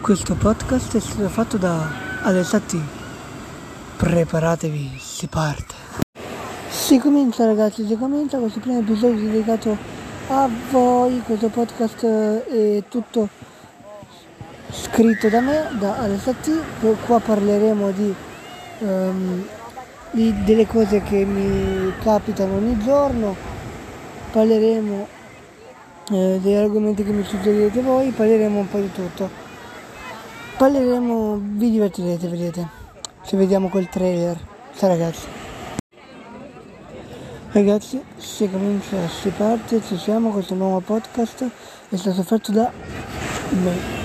Questo podcast è stato fatto da Alessati. Preparatevi, si parte. Si comincia ragazzi, si comincia questo primo episodio dedicato a voi. Questo podcast è tutto scritto da me, da Alessati. Qua parleremo di, um, di, delle cose che mi capitano ogni giorno. Parleremo eh, degli argomenti che mi suggerite voi, parleremo un po' di tutto. Parleremo, vi divertirete, vedete. Se vediamo quel trailer. Ciao ragazzi. Ragazzi, si comincia, si parte, ci siamo, questo nuovo podcast è stato fatto da me.